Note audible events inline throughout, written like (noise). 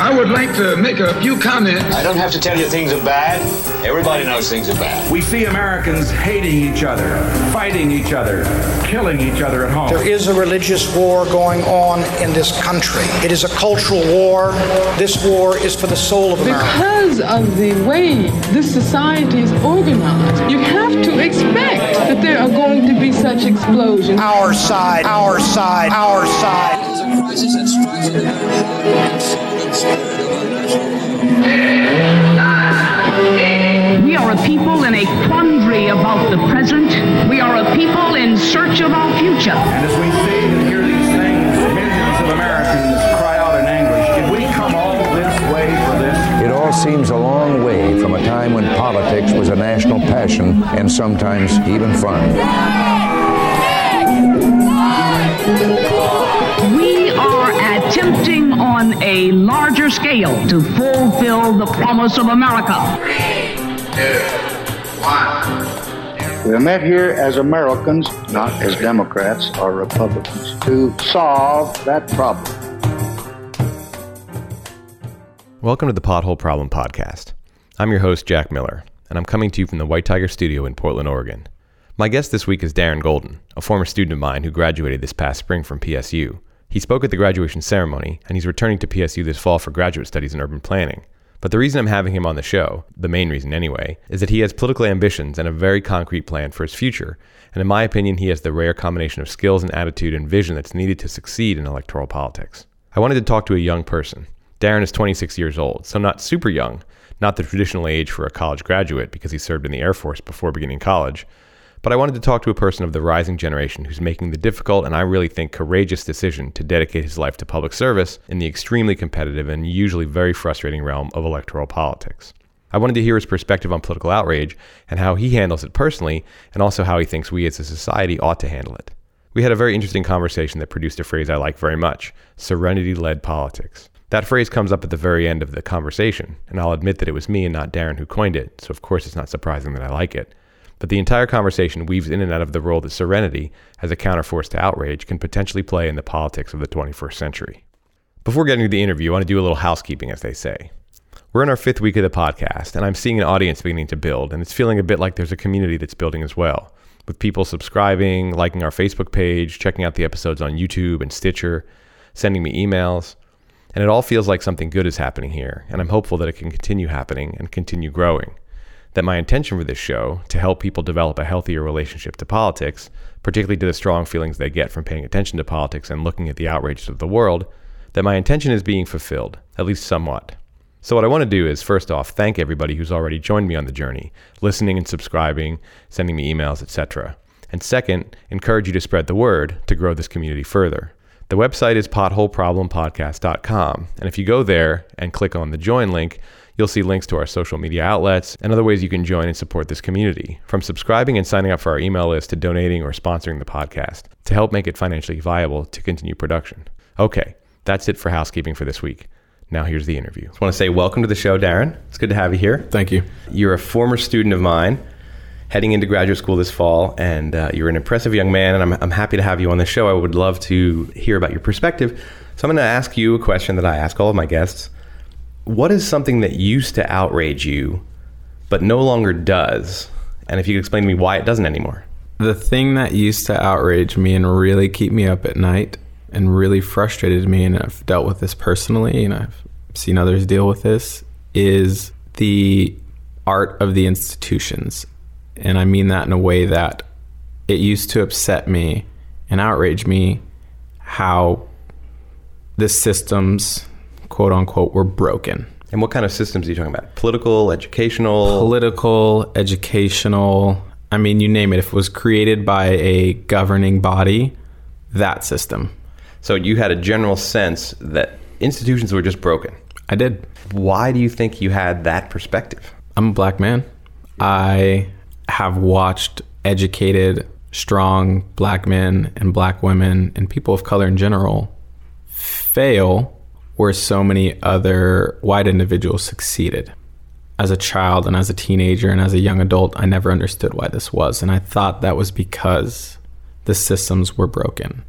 I would like to make a few comments. I don't have to tell you things are bad. Everybody knows things are bad. We see Americans hating each other, fighting each other, killing each other at home. There is a religious war going on in this country. It is a cultural war. This war is for the soul of America. Because of the way this society is organized, you have to expect that there are going to be such explosions. Our side, our side, our side. It is a crisis that strikes at the very heart and soul and spirit of our nation. We are a people in a quandary about the present. We are a people in search of our future. And as we see and hear these things, millions of Americans cry out in anguish, did we come all this way for this? It all seems a long way from a time when politics was a national passion and sometimes even fun. We are attempting on a larger scale to fulfill the promise of America. We are met here as Americans, not as Democrats or Republicans, to solve that problem. Welcome to the Pothole Problem Podcast. I'm your host, Jack Miller, and I'm coming to you from the White Tiger Studio in Portland, Oregon. My guest this week is Darren Golden, a former student of mine who graduated this past spring from PSU. He spoke at the graduation ceremony, and he's returning to PSU this fall for graduate studies in urban planning. But the reason I'm having him on the show, the main reason anyway, is that he has political ambitions and a very concrete plan for his future. And in my opinion, he has the rare combination of skills and attitude and vision that's needed to succeed in electoral politics. I wanted to talk to a young person. Darren is 26 years old, so not super young, not the traditional age for a college graduate because he served in the Air Force before beginning college. But I wanted to talk to a person of the rising generation who's making the difficult and I really think courageous decision to dedicate his life to public service in the extremely competitive and usually very frustrating realm of electoral politics. I wanted to hear his perspective on political outrage and how he handles it personally, and also how he thinks we as a society ought to handle it. We had a very interesting conversation that produced a phrase I like very much serenity led politics. That phrase comes up at the very end of the conversation, and I'll admit that it was me and not Darren who coined it, so of course it's not surprising that I like it. But the entire conversation weaves in and out of the role that serenity, as a counterforce to outrage, can potentially play in the politics of the 21st century. Before getting to the interview, I want to do a little housekeeping, as they say. We're in our fifth week of the podcast, and I'm seeing an audience beginning to build, and it's feeling a bit like there's a community that's building as well, with people subscribing, liking our Facebook page, checking out the episodes on YouTube and Stitcher, sending me emails. And it all feels like something good is happening here, and I'm hopeful that it can continue happening and continue growing that my intention for this show to help people develop a healthier relationship to politics, particularly to the strong feelings they get from paying attention to politics and looking at the outrages of the world, that my intention is being fulfilled, at least somewhat. So, what I want to do is first off, thank everybody who's already joined me on the journey, listening and subscribing, sending me emails, etc. And second, encourage you to spread the word to grow this community further. The website is potholeproblempodcast.com. And if you go there and click on the join link, You'll see links to our social media outlets and other ways you can join and support this community, from subscribing and signing up for our email list to donating or sponsoring the podcast to help make it financially viable to continue production. Okay, that's it for housekeeping for this week. Now here's the interview. I just want to say welcome to the show, Darren. It's good to have you here. Thank you. You're a former student of mine heading into graduate school this fall, and uh, you're an impressive young man, and I'm, I'm happy to have you on the show. I would love to hear about your perspective. So I'm going to ask you a question that I ask all of my guests what is something that used to outrage you but no longer does? And if you could explain to me why it doesn't anymore. The thing that used to outrage me and really keep me up at night and really frustrated me, and I've dealt with this personally and I've seen others deal with this, is the art of the institutions. And I mean that in a way that it used to upset me and outrage me how the systems quote unquote were broken. And what kind of systems are you talking about? Political, educational? Political, educational. I mean, you name it. If it was created by a governing body, that system. So you had a general sense that institutions were just broken. I did. Why do you think you had that perspective? I'm a black man. I have watched educated, strong black men and black women and people of color in general fail where so many other white individuals succeeded. As a child and as a teenager and as a young adult, I never understood why this was. And I thought that was because the systems were broken.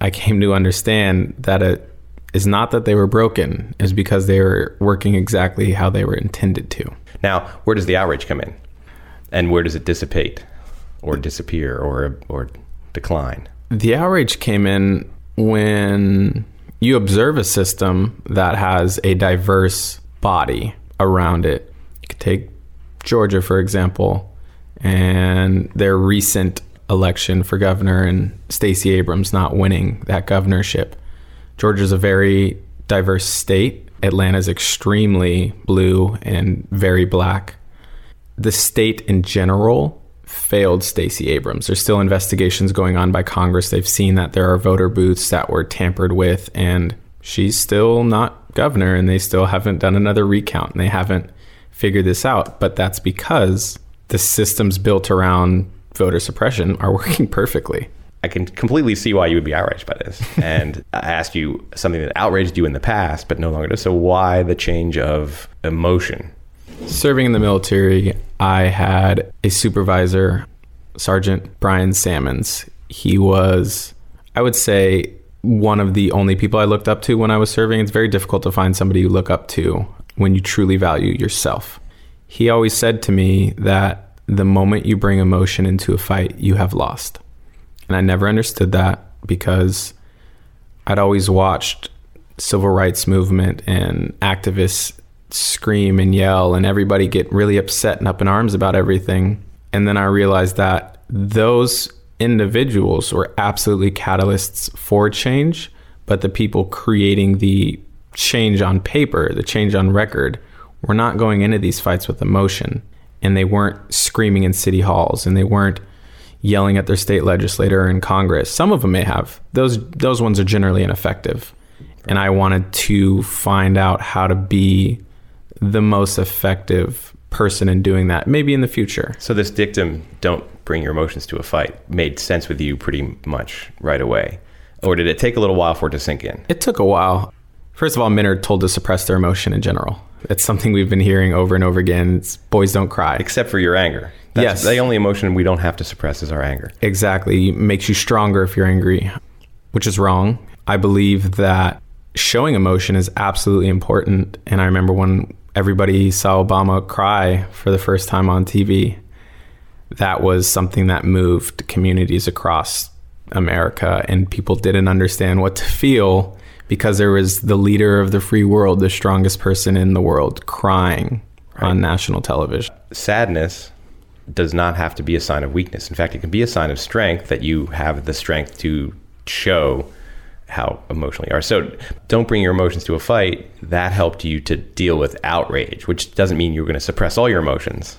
I came to understand that it is not that they were broken, is because they were working exactly how they were intended to. Now, where does the outrage come in? And where does it dissipate or disappear or or decline? The outrage came in when you observe a system that has a diverse body around it. You could take Georgia, for example, and their recent election for governor and Stacey Abrams not winning that governorship. Georgia's a very diverse state. Atlanta's extremely blue and very black. The state in general failed Stacey Abrams. There's still investigations going on by Congress. They've seen that there are voter booths that were tampered with, and she's still not governor, and they still haven't done another recount, and they haven't figured this out. But that's because the systems built around voter suppression are (laughs) working perfectly. I can completely see why you would be outraged by this. (laughs) And I asked you something that outraged you in the past, but no longer does. So, why the change of emotion? Serving in the military, I had a supervisor, Sergeant Brian Sammons. He was, I would say, one of the only people I looked up to when I was serving. It's very difficult to find somebody you look up to when you truly value yourself. He always said to me that the moment you bring emotion into a fight, you have lost. And I never understood that because I'd always watched civil rights movement and activists scream and yell and everybody get really upset and up in arms about everything. And then I realized that those individuals were absolutely catalysts for change, but the people creating the change on paper, the change on record, were not going into these fights with emotion. And they weren't screaming in city halls and they weren't yelling at their state legislator or in Congress. Some of them may have. Those those ones are generally ineffective. And I wanted to find out how to be the most effective person in doing that, maybe in the future. So this dictum, don't bring your emotions to a fight, made sense with you pretty much right away. Or did it take a little while for it to sink in? It took a while. First of all, men are told to suppress their emotion in general. It's something we've been hearing over and over again. It's, boys don't cry. Except for your anger. That's Yes. The only emotion we don't have to suppress is our anger. Exactly. Makes you stronger if you're angry, which is wrong. I believe that showing emotion is absolutely important. And I remember when everybody saw Obama cry for the first time on TV, that was something that moved communities across America. And people didn't understand what to feel because there was the leader of the free world, the strongest person in the world, crying on national television. Sadness does not have to be a sign of weakness. In fact, it can be a sign of strength that you have the strength to show how emotionally you are. So don't bring your emotions to a fight. That helped you to deal with outrage, which doesn't mean you're going to suppress all your emotions.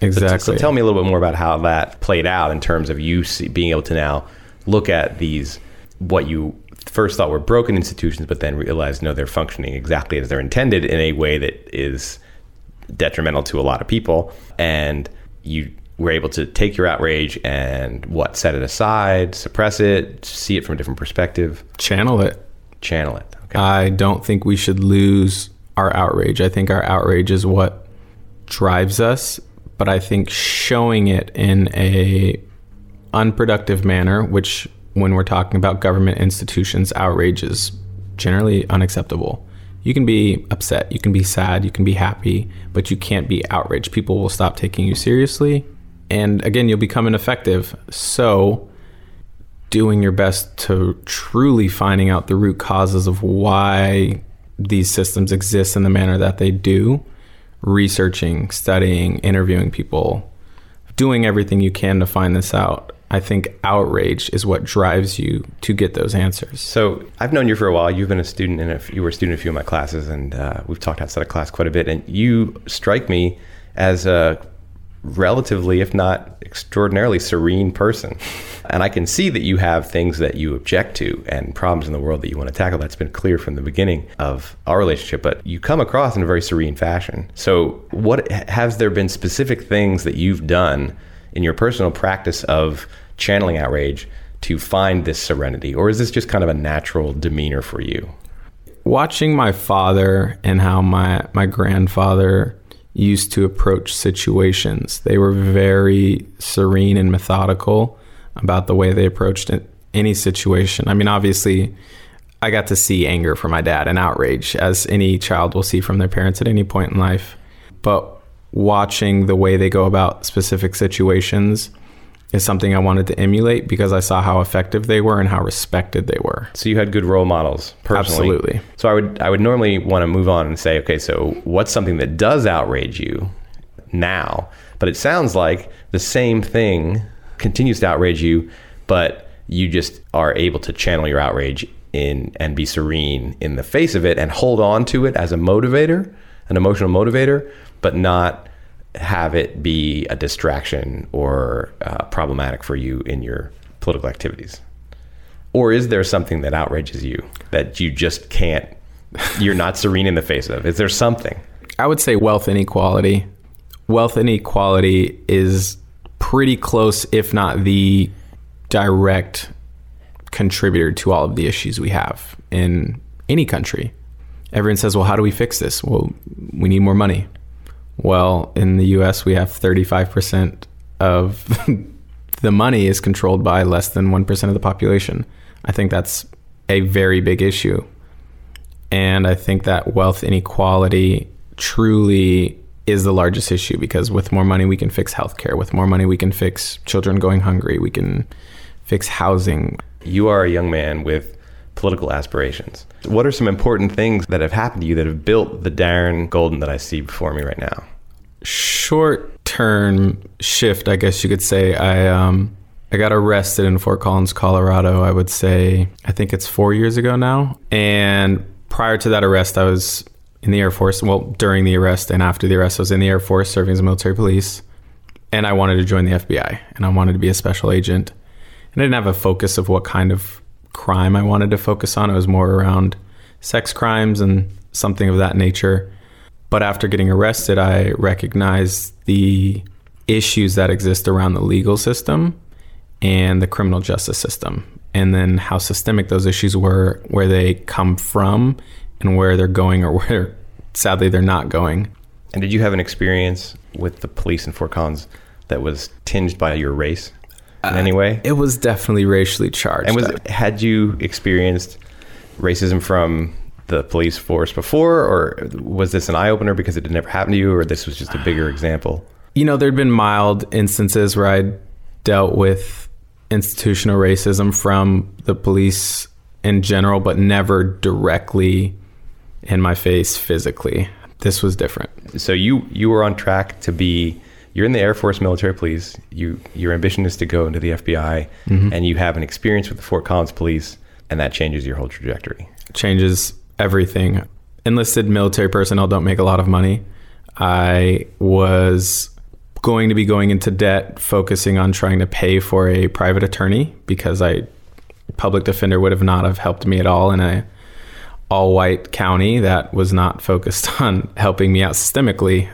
So- Exactly. So, tell me a little bit more about how that played out in terms of you see, being able to now look at these, what you first thought were broken institutions, but then realized no, they're functioning exactly as they're intended in a way that is detrimental to a lot of people. And you were able to take your outrage and what, set it aside, suppress it, see it from a different perspective, Channel it. channel it. Okay. I don't think we should lose our outrage. I think our outrage is what drives us, but I think showing it in a unproductive manner, which when we're talking about government institutions, outrage is generally unacceptable. You can be upset, you can be sad, you can be happy, but you can't be outraged. People will stop taking you seriously. And again, you'll become ineffective. So, doing your best to truly finding out the root causes of why these systems exist in the manner that they do, researching, studying, interviewing people, doing everything you can to find this out. I think outrage is what drives you to get those answers. So I've known you for a while. You've been a student in a, you were a student in a few of my classes, and uh, we've talked outside of class quite a bit. And you strike me as a relatively, if not extraordinarily, serene person. And I can see that you have things that you object to and problems in the world that you want to tackle. That's been clear from the beginning of our relationship. But you come across in a very serene fashion. So, what has there been specific things that you've done in your personal practice of channeling outrage to find this serenity, or is this just kind of a natural demeanor for you? Watching my father and how my, my grandfather used to approach situations, they were very serene and methodical about the way they approached it, any situation. I mean, obviously, I got to see anger from my dad and outrage, as any child will see from their parents at any point in life. But watching the way they go about specific situations is something I wanted to emulate because I saw how effective they were and how respected they were. So you had good role models personally. Absolutely. So I would I would normally want to move on and say, okay, so what's something that does outrage you now? But it sounds like the same thing continues to outrage you, but you just are able to channel your outrage in and be serene in the face of it and hold on to it as a motivator, an emotional motivator, but not have it be a distraction or uh, problematic for you in your political activities? Or is there something that outrages you that you just can't, you're not serene in the face of? Is there something? I would say wealth inequality. Wealth inequality is pretty close, if not the direct contributor to all of the issues we have in any country. Everyone says, well, how do we fix this? Well, we need more money. Well, in the US, we have 35% of (laughs) the money is controlled by less than 1% of the population. I think that's a very big issue. And I think that wealth inequality truly is the largest issue because with more money, we can fix healthcare. With more money, we can fix children going hungry. We can fix housing. You are a young man with political aspirations. What are some important things that have happened to you that have built the Darren Golden that I see before me right now? Short term shift, I guess you could say. I um, I got arrested in Fort Collins, Colorado. I would say I think it's four years ago now. And prior to that arrest, I was in the Air Force. Well, during the arrest and after the arrest, I was in the Air Force serving as military police. And I wanted to join the FBI and I wanted to be a special agent. And I didn't have a focus of what kind of crime I wanted to focus on. It was more around sex crimes and something of that nature. But after getting arrested, I recognized the issues that exist around the legal system and the criminal justice system, and then how systemic those issues were, where they come from, and where they're going, or (laughs) where sadly they're not going. And did you have an experience with the police in Fort Collins that was tinged by your race in uh, any way? It was definitely racially charged. And was had you experienced racism from the police force before, or was this an eye opener because it had never happened to you, or this was just a bigger example? You know, there'd been mild instances where I dealt with institutional racism from the police in general, but never directly in my face physically. This was different. So you you were on track to be you're in the Air Force military police. You your ambition is to go into the FBI Mhm. and you have an experience with the Fort Collins police and that changes your whole trajectory. changes everything. Enlisted military personnel don't make a lot of money. I was going to be going into debt, focusing on trying to pay for a private attorney because I public defender would have not have helped me at all in a all white county that was not focused (laughs) on helping me out systemically.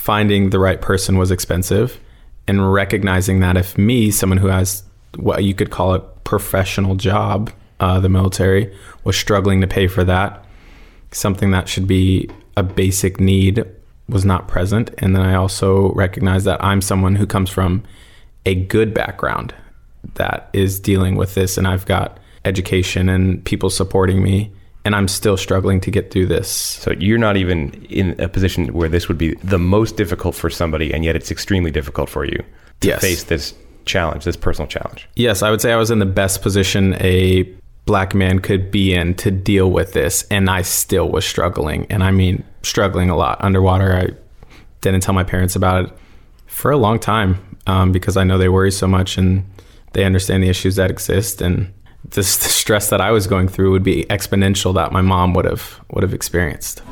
Finding the right person was expensive and recognizing that if me, someone who has what you could call a professional job, uh, the military, was struggling to pay for that, something that should be a basic need was not present. And then I also recognize that I'm someone who comes from a good background that is dealing with this, and I've got education and people supporting me, and I'm still struggling to get through this. So you're not even in a position where this would be the most difficult for somebody and yet it's extremely difficult for you to Yes. face this challenge, this personal challenge. Yes, I would say I was in the best position a black man could be in to deal with this, and I still was struggling. And I mean, struggling a lot underwater. I didn't tell my parents about it for a long time um, because I know they worry so much and they understand the issues that exist. And this, the stress that I was going through would be exponential that my mom would have would have experienced.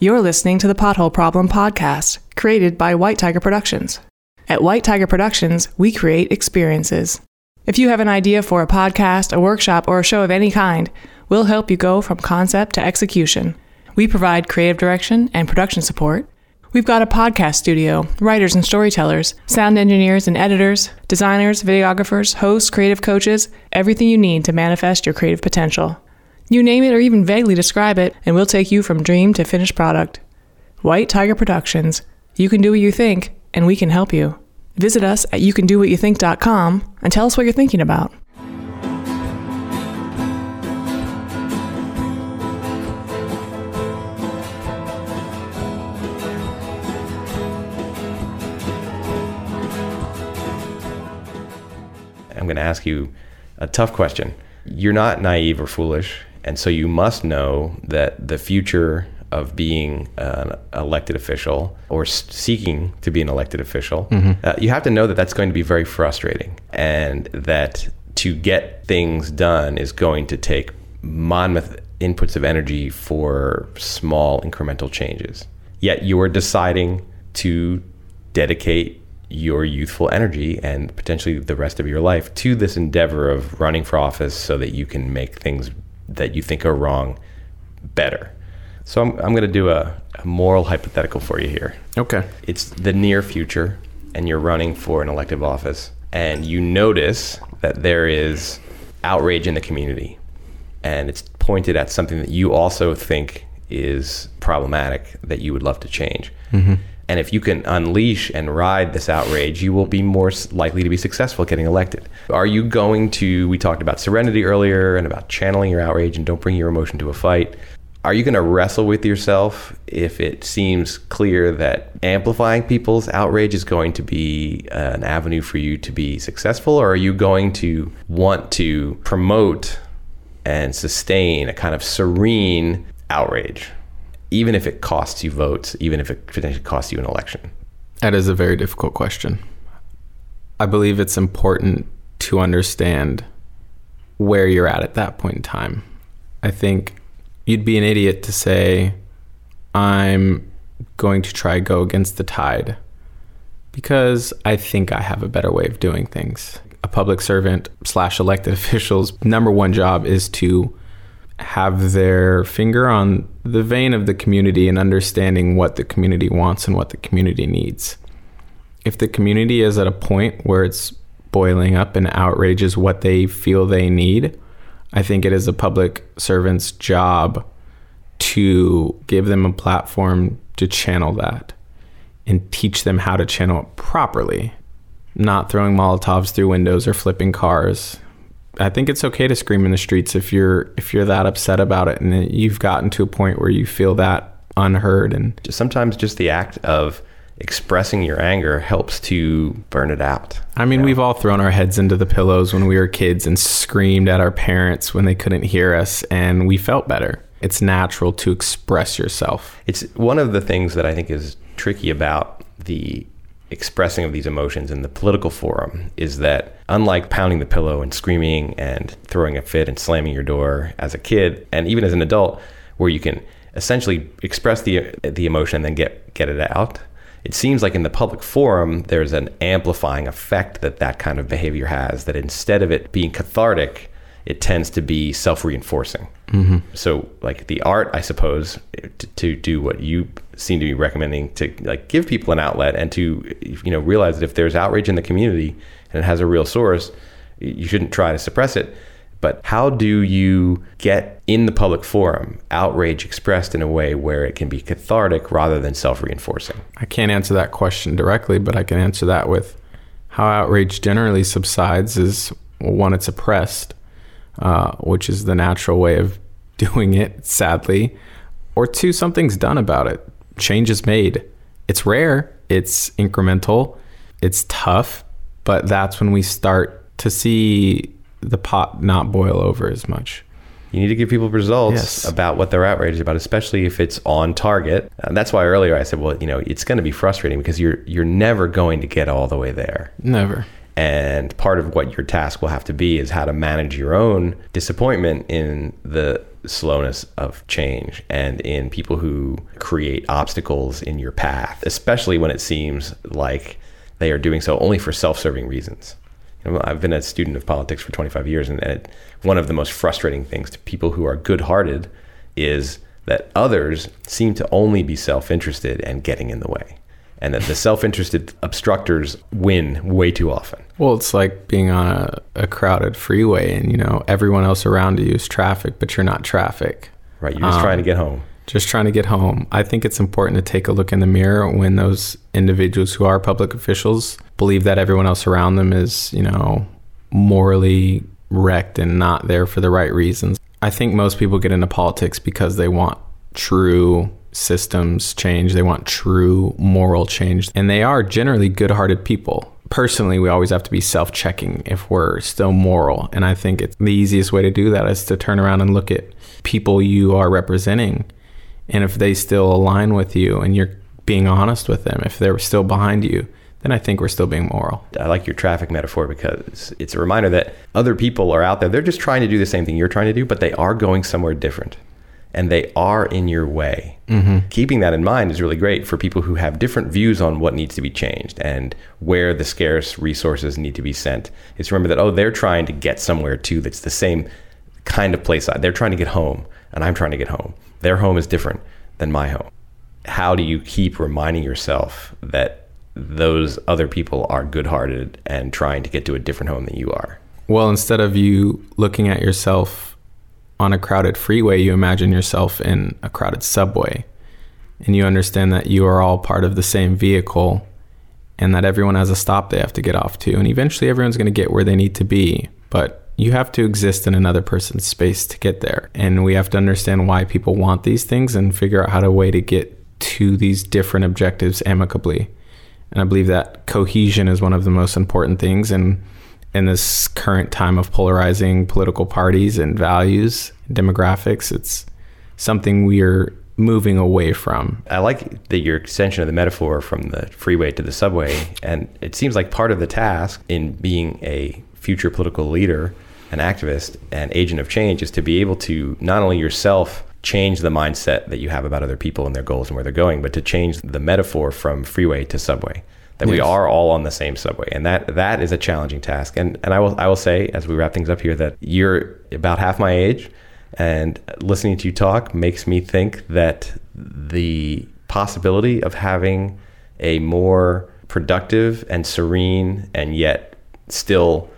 You're listening to the Pothole Problem podcast, created by White Tiger Productions. At White Tiger Productions, we create experiences. If you have an idea for a podcast, a workshop, or a show of any kind, we'll help you go from concept to execution. We provide creative direction and production support. We've got a podcast studio, writers and storytellers, sound engineers and editors, designers, videographers, hosts, creative coaches, everything you need to manifest your creative potential. You name it or even vaguely describe it, and we'll take you from dream to finished product. White Tiger Productions. You can do what you think, and we can help you. Visit us at youcandowhatyouthink.com and tell us what you're thinking about. I'm going to ask you a tough question. You're not naive or foolish, and so you must know that the future of being an elected official or seeking to be an elected official, uh, you have to know that that's going to be very frustrating and that to get things done is going to take monmouth inputs of energy for small incremental changes. Yet you're deciding to dedicate your youthful energy and potentially the rest of your life to this endeavor of running for office so that you can make things that you think are wrong better. So I'm, I'm going to do a, a moral hypothetical for you here. Okay. It's the near future, and you're running for an elective office, and you notice that there is outrage in the community, and it's pointed at something that you also think is problematic that you would love to change. Mm-hmm. And if you can unleash and ride this outrage, you will be more likely to be successful getting elected. Are you going to? We talked about serenity earlier and about channeling your outrage and don't bring your emotion to a fight. Are you going to wrestle with yourself if it seems clear that amplifying people's outrage is going to be uh, an avenue for you to be successful? Or are you going to want to promote and sustain a kind of serene outrage, even if it costs you votes, even if it potentially costs you an election? That is a very difficult question. I believe it's important to understand where you're at at that point in time. I think you'd be an idiot to say, I'm going to try go against the tide because I think I have a better way of doing things. A public servant slash elected (laughs) official's number one job is to have their finger on the vein of the community and understanding what the community wants and what the community needs. If the community is at a point where it's boiling up and outrage is what they feel they need, I think it is a public servant's job to give them a platform to channel that and teach them how to channel it properly, not throwing Molotovs through windows or flipping cars. I think it's okay to scream in the streets if you're if you're that upset about it and you've gotten to a point where you feel that unheard and sometimes just the act of expressing your anger helps to burn it out. I mean, we've all thrown our heads into the pillows when we were kids and screamed at our parents when they couldn't hear us, and we felt better. It's natural to express yourself. It's one of the things that I think is tricky about the expressing of these emotions in the political forum is that unlike pounding the pillow and screaming and throwing a fit and slamming your door as a kid and even as an adult where you can essentially express the the emotion and then get get it out it seems like in the public forum there's an amplifying effect that that kind of behavior has that instead of it being cathartic it tends to be self-reinforcing. Mm-hmm. So like the art i suppose to, to do what you seem to be recommending to like give people an outlet and to you know realize that if there's outrage in the community and it has a real source you shouldn't try to suppress it but how do you get in the public forum outrage expressed in a way where it can be cathartic rather than self-reinforcing? I can't answer that question directly, but I can answer that with how outrage generally subsides is well, one, it's oppressed, uh, which is the natural way of (laughs) doing it, sadly, or two, something's done about it. Change is made. It's rare, it's incremental, it's tough, but that's when we start to see the pot not boil over as much. You need to give people results Yes. about what they're outraged about, especially if it's on target. And that's why earlier I said, well, you know, it's going to be frustrating because you're you're never going to get all the way there. Never. And part of what your task will have to be is how to manage your own disappointment in the slowness of change and in people who create obstacles in your path, especially when it seems like they are doing so only for self-serving reasons. You know, I've been a student of politics for 25 years, and, and one of the most frustrating things to people who are good-hearted is that others seem to only be self-interested and getting in the way. and that the self-interested obstructors win way too often. Well, it's like being on a, a crowded freeway and, you know, everyone else around you is traffic, but you're not traffic. Right, you're just Um, trying to get home. Just trying to get home. I think it's important to take a look in the mirror when those individuals who are public officials believe that everyone else around them is, you know, morally wrecked and not there for the right reasons. I think most people get into politics because they want true systems change, they want true moral change, and they are generally good hearted people. Personally, we always have to be self checking if we're still moral. And I think it's the easiest way to do that is to turn around and look at people you are representing. And if they still align with you and you're being honest with them, if they're still behind you, then I think we're still being moral. I like your traffic metaphor because it's a reminder that other people are out there. They're just trying to do the same thing you're trying to do, but they are going somewhere different and they are in your way. Mhm. Keeping that in mind is really great for people who have different views on what needs to be changed and where the scarce resources need to be sent. Is remember that, oh, they're trying to get somewhere too that's the same kind of place. They're trying to get home, and I'm trying to get home. Their home is different than my home. How do you keep reminding yourself that those other people are good hearted and trying to get to a different home than you are? Well, instead of you looking at yourself on a crowded freeway, you imagine yourself in a crowded subway. And you understand that you are all part of the same vehicle and that everyone has a stop they have to get off to. And eventually everyone's going to get where they need to be. But you have to exist in another person's space to get there. And we have to understand why people want these things and figure out how to way to get to these different objectives amicably. And I believe that cohesion is one of the most important things. And in this current time of polarizing political parties and values, demographics, it's something we're moving away from. I like that your extension of the metaphor from the freeway to the subway. And it seems like part of the task in being a future political leader, an activist, and agent of change is to be able to not only yourself change the mindset that you have about other people and their goals and where they're going, but to change the metaphor from freeway to subway. That we are all on the same subway, and that that is a challenging task. And and I will I will say as we wrap things up here that you're about half my age, and listening to you talk makes me think that the possibility of having a more productive and serene and yet still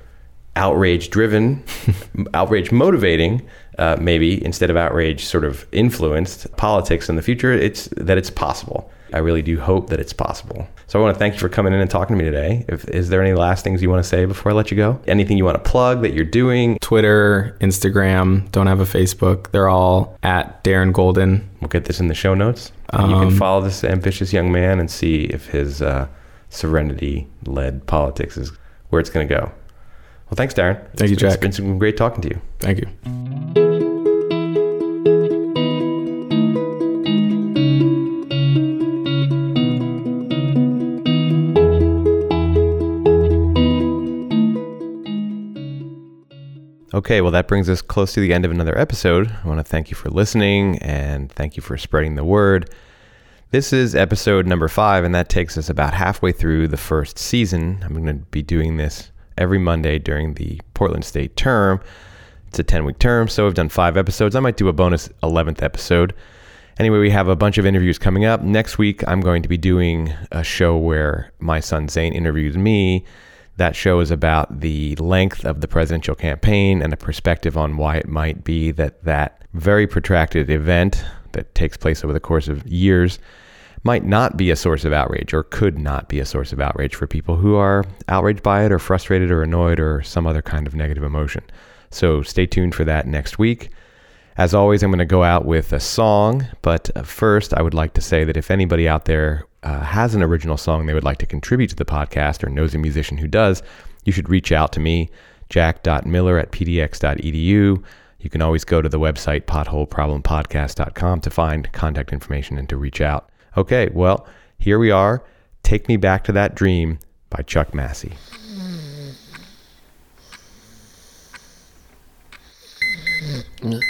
outrage driven, (laughs) outrage motivating, uh, maybe instead of outrage sort of influenced politics in the future, it's that it's possible. I really do hope that it's possible. So I want to thank you for coming in and talking to me today. If, is there any last things you want to say before I let you go? Anything you want to plug that you're doing? Twitter, Instagram, don't have a Facebook. They're all at Darren Golden. We'll get this in the show notes. And you Um, can follow this ambitious young man and see if his uh, serenity led politics is where it's going to go. Well, thanks, Darren. Thank you, been- Jack. It's been some great talking to you. Thank you. Okay, well, that brings us close to the end of another episode. I want to thank you for listening and thank you for spreading the word. This is episode number five, and that takes us about halfway through the first season. I'm going to be doing this every Monday during the Portland State term. It's a 10 week term, so I've done five episodes. I might do a bonus 11th episode. Anyway, we have a bunch of interviews coming up. Next week, I'm going to be doing a show where my son Zane interviews me. That show is about the length of the presidential campaign and a perspective on why it might be that that very protracted event that takes place over the course of years might not be a source of outrage or could not be a source of outrage for people who are outraged by it or frustrated or annoyed or some other kind of negative emotion. So stay tuned for that next week. As always, I'm going to go out with a song, but first, I would like to say that if anybody out there uh, has an original song they would like to contribute to the podcast or knows a musician who does, you should reach out to me, jack.miller at pdx.edu. You can always go to the website potholeproblempodcast.com to find contact information and to reach out. Okay, well, here we are. Take Me Back to That Dream by Chuck Massey. Mm.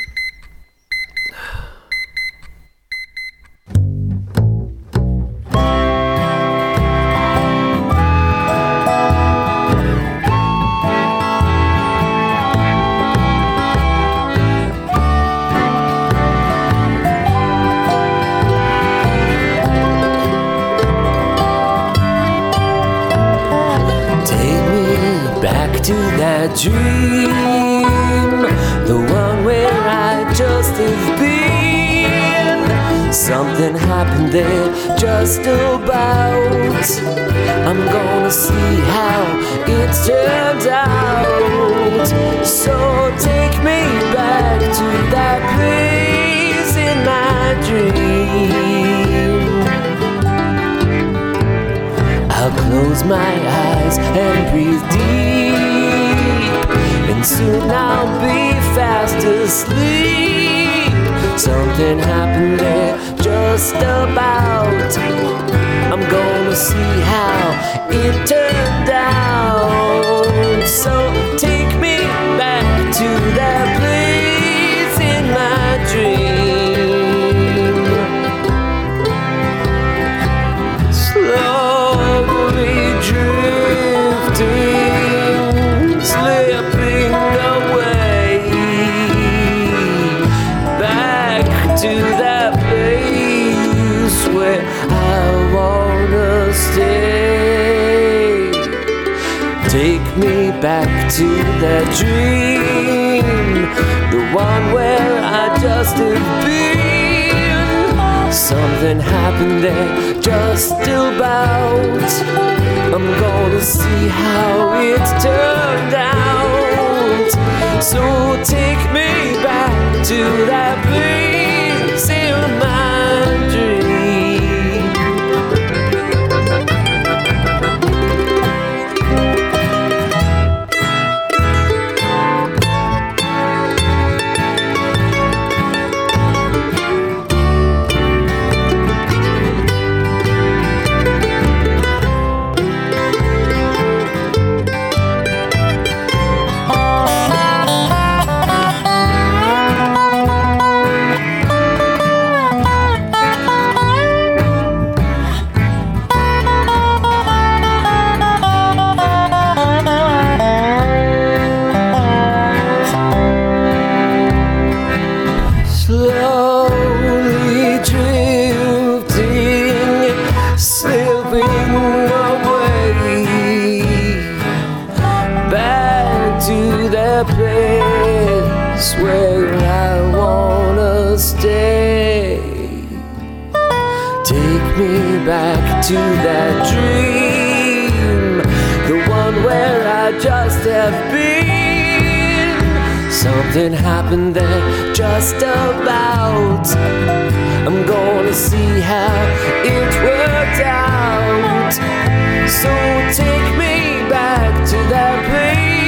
That dream, the one where I just have been. Something happened there just about. I'm gonna see how it turned out. So take me back to that place in my dream. I'll close my eyes and breathe deep, soon I'll be fast asleep. Something happened there just about. I'm gonna see how it turned out. So take me back to that place back to that dream, the one where I just have been. Something happened there just about. I'm gonna see how it turned out. So take me back to that place take me back to that dream, the one where I just have been. Something happened there just about. I'm gonna see how it worked out. So take me back to that place.